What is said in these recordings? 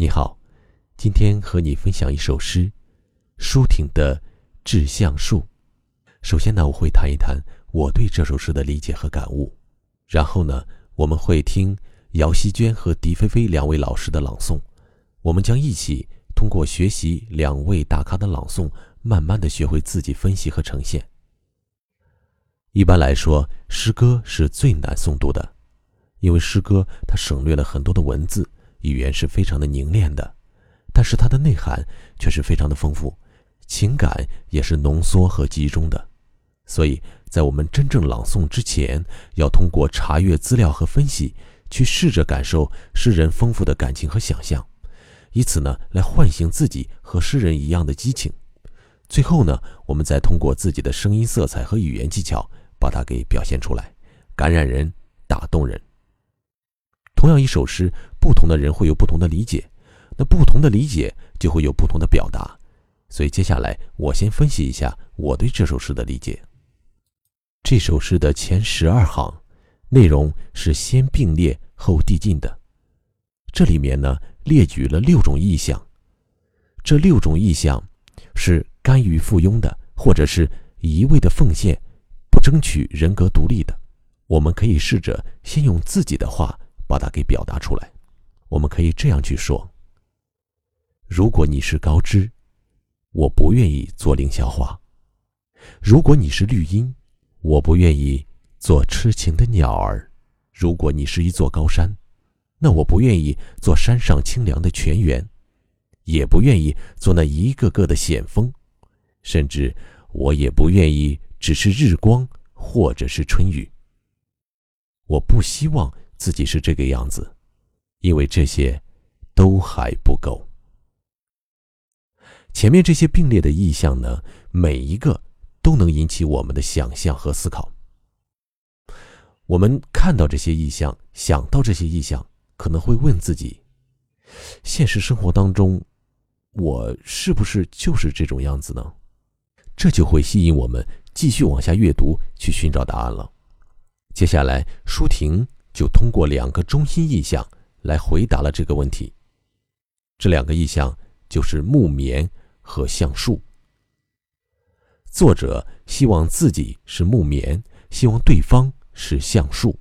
你好，今天和你分享一首诗，舒婷的《致橡树》。首先呢，我会谈一谈我对这首诗的理解和感悟，然后呢，我们会听姚希娟和狄菲菲两位老师的朗诵。我们将一起通过学习两位大咖的朗诵，慢慢的学会自己分析和呈现。一般来说，诗歌是最难诵读的，因为诗歌它省略了很多的文字，语言是非常的凝练的，但是它的内涵却是非常的丰富，情感也是浓缩和集中的。所以在我们真正朗诵之前，要通过查阅资料和分析，去试着感受诗人丰富的感情和想象，以此呢来唤醒自己和诗人一样的激情。最后呢，我们再通过自己的声音色彩和语言技巧。把它给表现出来，感染人，打动人。同样一首诗，不同的人会有不同的理解，那不同的理解就会有不同的表达。所以接下来我先分析一下我对这首诗的理解。这首诗的前十二行，内容是先并列后递进的。这里面呢列举了六种意象，这六种意象是甘于附庸的，或者是一味的奉献。不争取人格独立的，我们可以试着先用自己的话把它给表达出来。我们可以这样去说：如果你是高枝，我不愿意做凌霄花；如果你是绿荫，我不愿意做痴情的鸟儿；如果你是一座高山，那我不愿意做山上清凉的泉源，也不愿意做那一个个的险峰，甚至我也不愿意。只是日光，或者是春雨。我不希望自己是这个样子，因为这些都还不够。前面这些并列的意象呢，每一个都能引起我们的想象和思考。我们看到这些意象，想到这些意象，可能会问自己：现实生活当中，我是不是就是这种样子呢？这就会吸引我们。继续往下阅读，去寻找答案了。接下来，舒婷就通过两个中心意象来回答了这个问题。这两个意象就是木棉和橡树。作者希望自己是木棉，希望对方是橡树。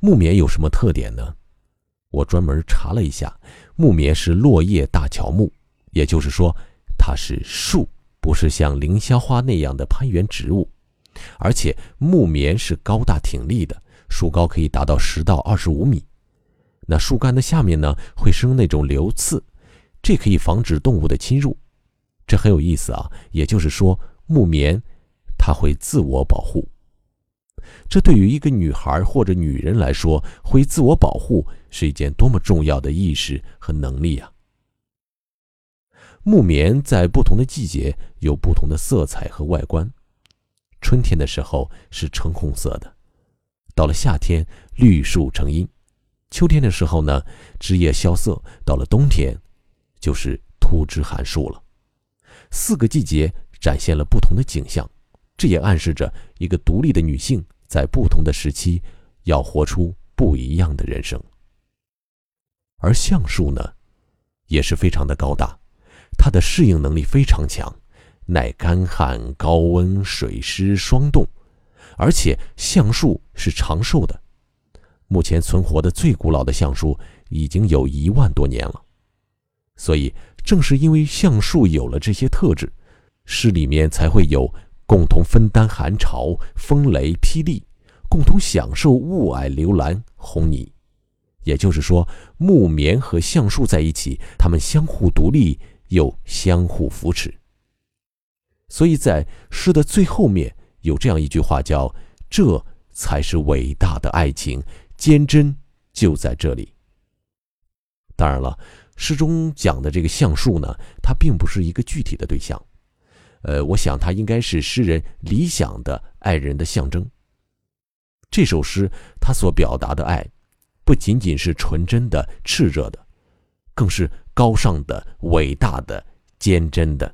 木棉有什么特点呢？我专门查了一下，木棉是落叶大乔木，也就是说，它是树。不是像凌霄花那样的攀援植物，而且木棉是高大挺立的，树高可以达到十到二十五米。那树干的下面呢，会生那种瘤刺，这可以防止动物的侵入。这很有意思啊，也就是说，木棉它会自我保护。这对于一个女孩或者女人来说，会自我保护是一件多么重要的意识和能力啊！木棉在不同的季节有不同的色彩和外观。春天的时候是橙红色的，到了夏天绿树成荫，秋天的时候呢枝叶萧瑟，到了冬天就是秃枝寒树了。四个季节展现了不同的景象，这也暗示着一个独立的女性在不同的时期要活出不一样的人生。而橡树呢，也是非常的高大。它的适应能力非常强，耐干旱、高温、水湿霜冻，而且橡树是长寿的。目前存活的最古老的橡树已经有一万多年了。所以，正是因为橡树有了这些特质，诗里面才会有共同分担寒潮、风雷霹雳，共同享受雾霭流岚红泥。也就是说，木棉和橡树在一起，它们相互独立。又相互扶持，所以在诗的最后面有这样一句话，叫“这才是伟大的爱情，坚贞就在这里。”当然了，诗中讲的这个橡树呢，它并不是一个具体的对象，呃，我想它应该是诗人理想的爱人的象征。这首诗它所表达的爱，不仅仅是纯真的、炽热的，更是。高尚的、伟大的、坚贞的。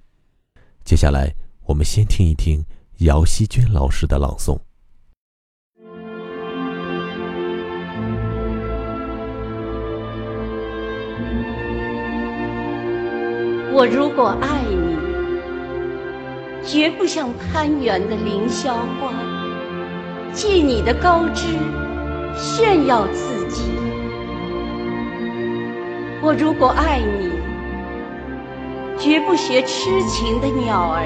接下来，我们先听一听姚希娟老师的朗诵。我如果爱你，绝不像攀援的凌霄花，借你的高枝炫耀自己。我如果爱你，绝不学痴情的鸟儿，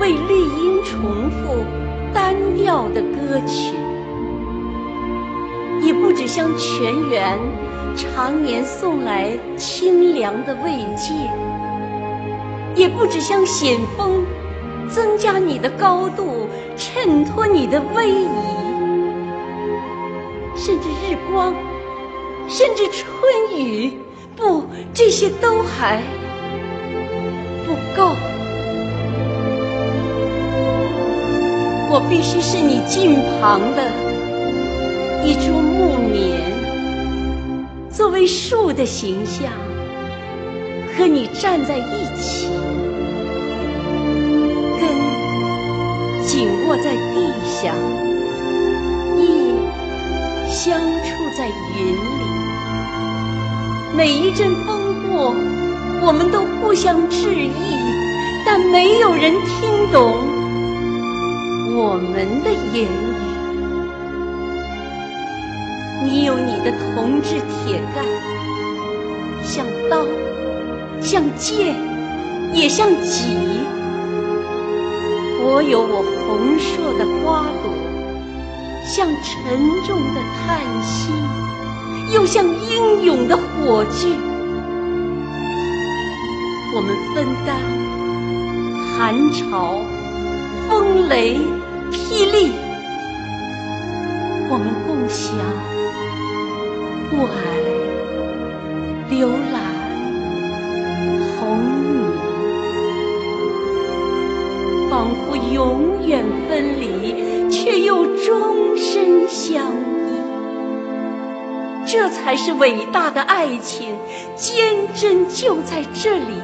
为绿荫重复单调的歌曲，也不止像泉源常年送来清凉的慰藉。也不止向险峰增加你的高度，衬托你的威仪，甚至日光，甚至春雨，不，这些都还不够。我必须是你近旁的一株木棉，作为树的形象，和你站在一起。根紧握在地下，叶相触在云里。每一阵风过，我们都互相致意，但没有人听懂我们的言语。你有你的铜制铁杆，像刀，像剑，也像戟。我有我红硕的花朵，像沉重的叹息，又像英勇的火炬。我们分担寒潮、风雷、霹雳，我们共享雾霭、流岚、红霓。仿佛永远分离，却又终身相依。这才是伟大的爱情，坚贞就在这里。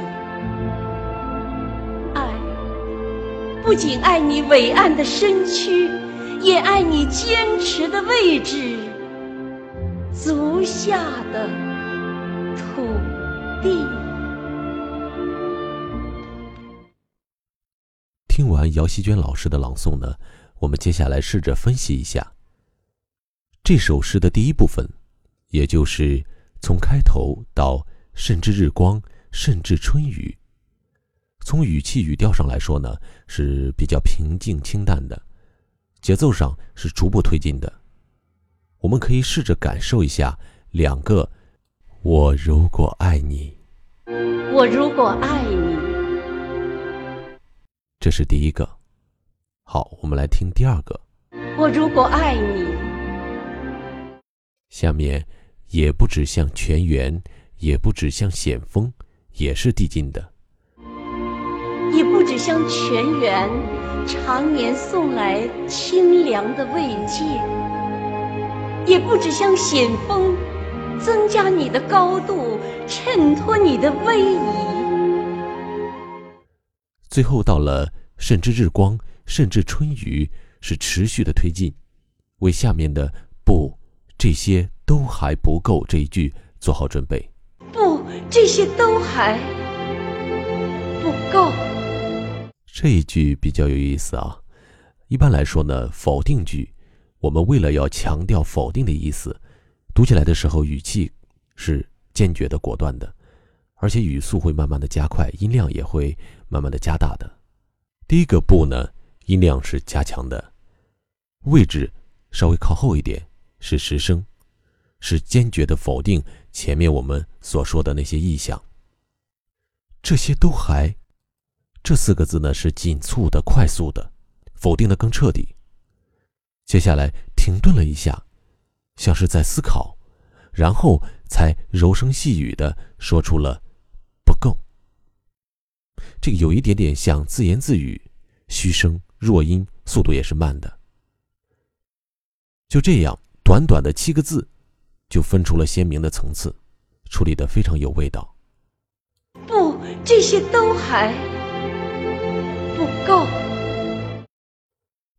不仅爱你伟岸的身躯，也爱你坚持的位置，足下的土地。听完姚希娟老师的朗诵呢，我们接下来试着分析一下这首诗的第一部分，也就是从开头到“甚至日光，甚至春雨”。从语气语调上来说呢，是比较平静清淡的，节奏上是逐步推进的。我们可以试着感受一下两个“我如果爱你”，我如果爱你。这是第一个，好，我们来听第二个。我如果爱你，下面也不止向泉源，也不止向险峰，也是递进的。也不止像泉源，常年送来清凉的慰藉；也不止像险峰，增加你的高度，衬托你的威仪。最后到了，甚至日光，甚至春雨，是持续的推进，为下面的不，这些都还不够这一句做好准备。不，这些都还不够。这一句比较有意思啊。一般来说呢，否定句，我们为了要强调否定的意思，读起来的时候语气是坚决的、果断的。而且语速会慢慢的加快，音量也会慢慢的加大的。第一个不呢，音量是加强的，位置稍微靠后一点，是实声，是坚决的否定前面我们所说的那些意象。这些都还，这四个字呢是紧促的、快速的，否定的更彻底。接下来停顿了一下，像是在思考，然后才柔声细语的说出了。不够，这个有一点点像自言自语，虚声弱音，速度也是慢的。就这样，短短的七个字，就分出了鲜明的层次，处理的非常有味道。不，这些都还不够。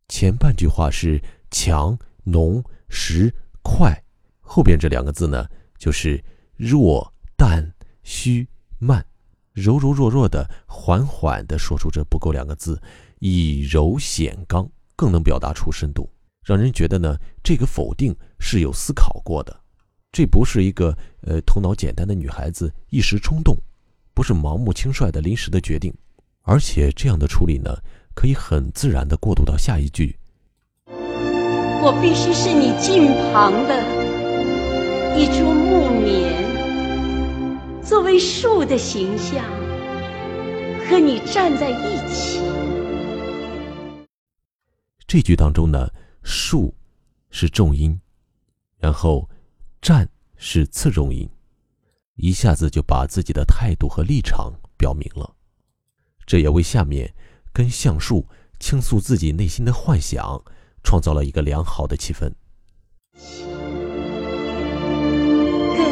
前半句话是强、浓、实、快，后边这两个字呢，就是弱、淡、虚。慢，柔柔弱弱的、缓缓的说出这“不够”两个字，以柔显刚，更能表达出深度，让人觉得呢，这个否定是有思考过的，这不是一个呃头脑简单的女孩子一时冲动，不是盲目轻率的临时的决定，而且这样的处理呢，可以很自然的过渡到下一句：“我必须是你近旁的一株木棉。”作为树的形象，和你站在一起。这句当中呢，树是重音，然后站是次重音，一下子就把自己的态度和立场表明了。这也为下面跟橡树倾诉自己内心的幻想，创造了一个良好的气氛。根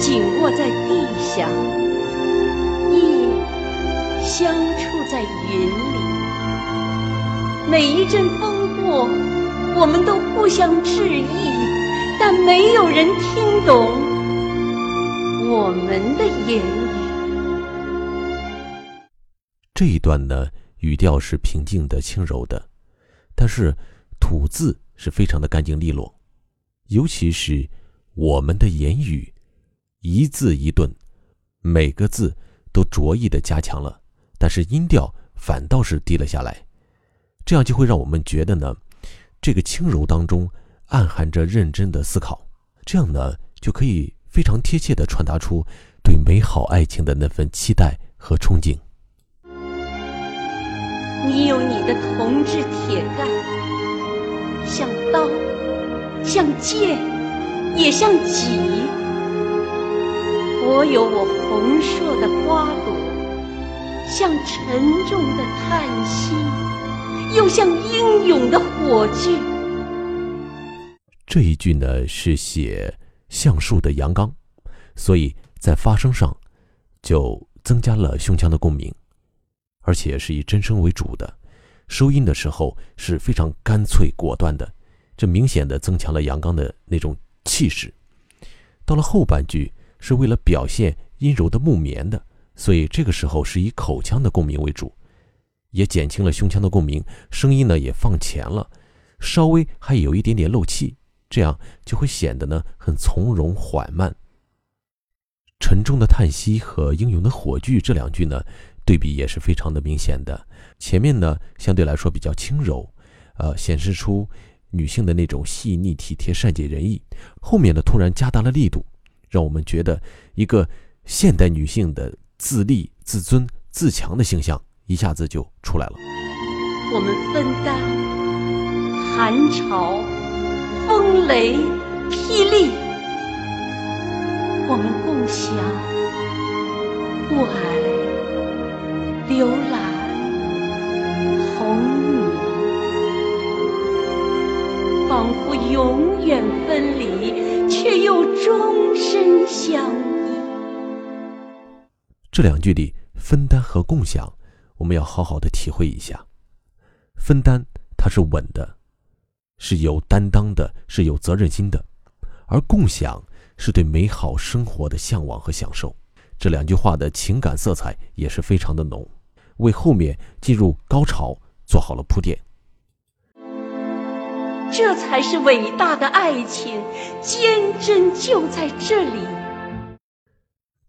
紧握在地下，叶相触在云里。每一阵风过，我们都互相致意，但没有人听懂我们的言语。这一段呢，语调是平静的、轻柔的，但是吐字是非常的干净利落，尤其是我们的言语。一字一顿，每个字都着意的加强了，但是音调反倒是低了下来，这样就会让我们觉得呢，这个轻柔当中暗含着认真的思考，这样呢就可以非常贴切的传达出对美好爱情的那份期待和憧憬。你有你的铜制铁干，像刀，像剑，也像戟。我有我红硕的花朵，像沉重的叹息，又像英勇的火炬。这一句呢是写橡树的阳刚，所以在发声上就增加了胸腔的共鸣，而且是以真声为主的，收音的时候是非常干脆果断的，这明显的增强了阳刚的那种气势。到了后半句。是为了表现阴柔的木棉的，所以这个时候是以口腔的共鸣为主，也减轻了胸腔的共鸣，声音呢也放前了，稍微还有一点点漏气，这样就会显得呢很从容缓慢。沉重的叹息和英勇的火炬这两句呢，对比也是非常的明显的。前面呢相对来说比较轻柔，呃，显示出女性的那种细腻体贴、善解人意，后面呢突然加大了力度。让我们觉得一个现代女性的自立、自尊、自强的形象一下子就出来了。我们分担寒潮、风雷、霹雳，我们共享雾霭、流岚、红泥，仿佛永远分离。却又终身相依。这两句里分担和共享，我们要好好的体会一下。分担它是稳的，是有担当的，是有责任心的；而共享是对美好生活的向往和享受。这两句话的情感色彩也是非常的浓，为后面进入高潮做好了铺垫。这才是伟大的爱情，坚贞就在这里。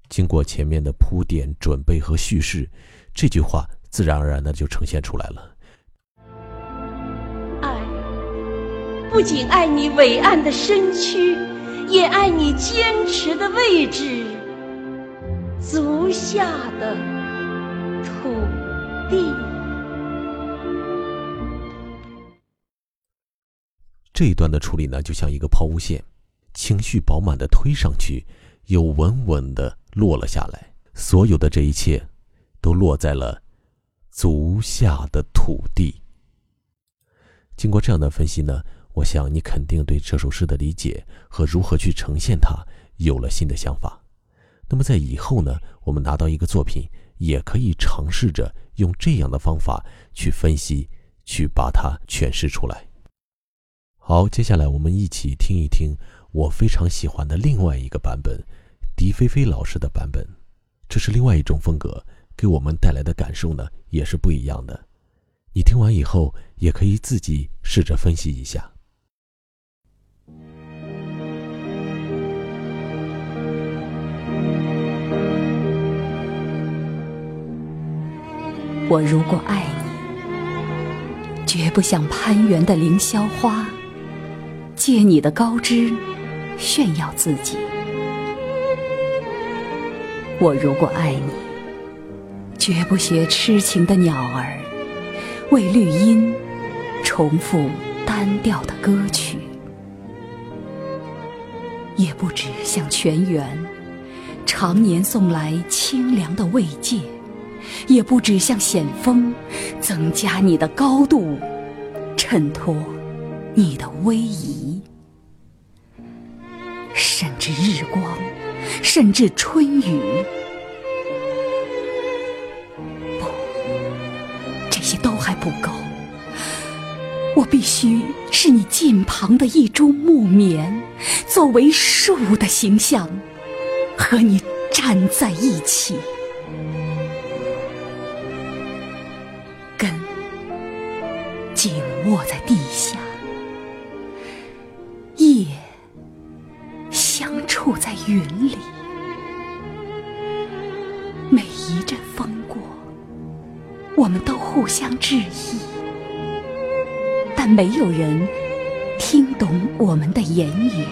经过前面的铺垫、准备和叙事，这句话自然而然的就呈现出来了。爱，不仅爱你伟岸的身躯，也爱你坚持的位置，足下的土地。这一段的处理呢，就像一个抛物线，情绪饱满的推上去，又稳稳的落了下来。所有的这一切，都落在了足下的土地。经过这样的分析呢，我想你肯定对这首诗的理解和如何去呈现它有了新的想法。那么在以后呢，我们拿到一个作品，也可以尝试着用这样的方法去分析，去把它诠释出来。好，接下来我们一起听一听我非常喜欢的另外一个版本，狄菲菲老师的版本。这是另外一种风格，给我们带来的感受呢也是不一样的。你听完以后，也可以自己试着分析一下。我如果爱你，绝不像攀援的凌霄花，借你的高枝炫耀自己。我如果爱你，绝不学痴情的鸟儿。为绿荫重复单调的歌曲，也不止向泉源常年送来清凉的慰藉，也不止向险峰增加你的高度，衬托你的威仪，甚至日光，甚至春雨。不，这些都还不够，我必须是你近旁的一株木棉，作为树的形象，和你站在一起，紧握在地下，叶相触在云里，每一阵风过。我们都互相致意，但没有人听懂我们的言语。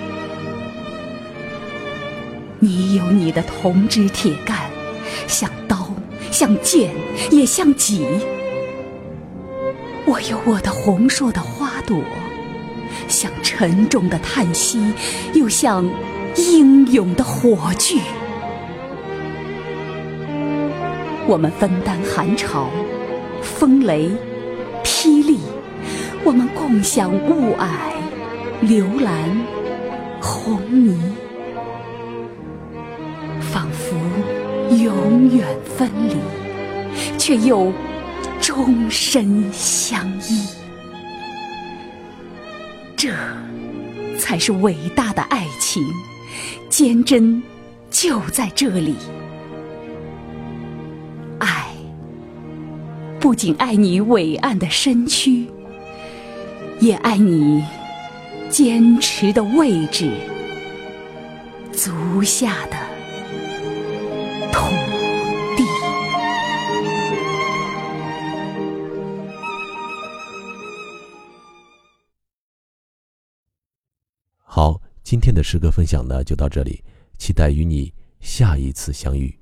你有你的铜枝铁干，像刀，像剑，也像戟；我有我的红硕的花朵，像沉重的叹息，又像英勇的火炬。我们分担寒潮。风雷、霹雳，我们共享雾霭、流岚、红霓，仿佛永远分离，却又终身相依。这才是伟大的爱情，坚贞就在这里。爱不仅爱你伟岸的身躯，也爱你坚持的位置，足下的今天的诗歌分享呢就到这里，期待与你下一次相遇。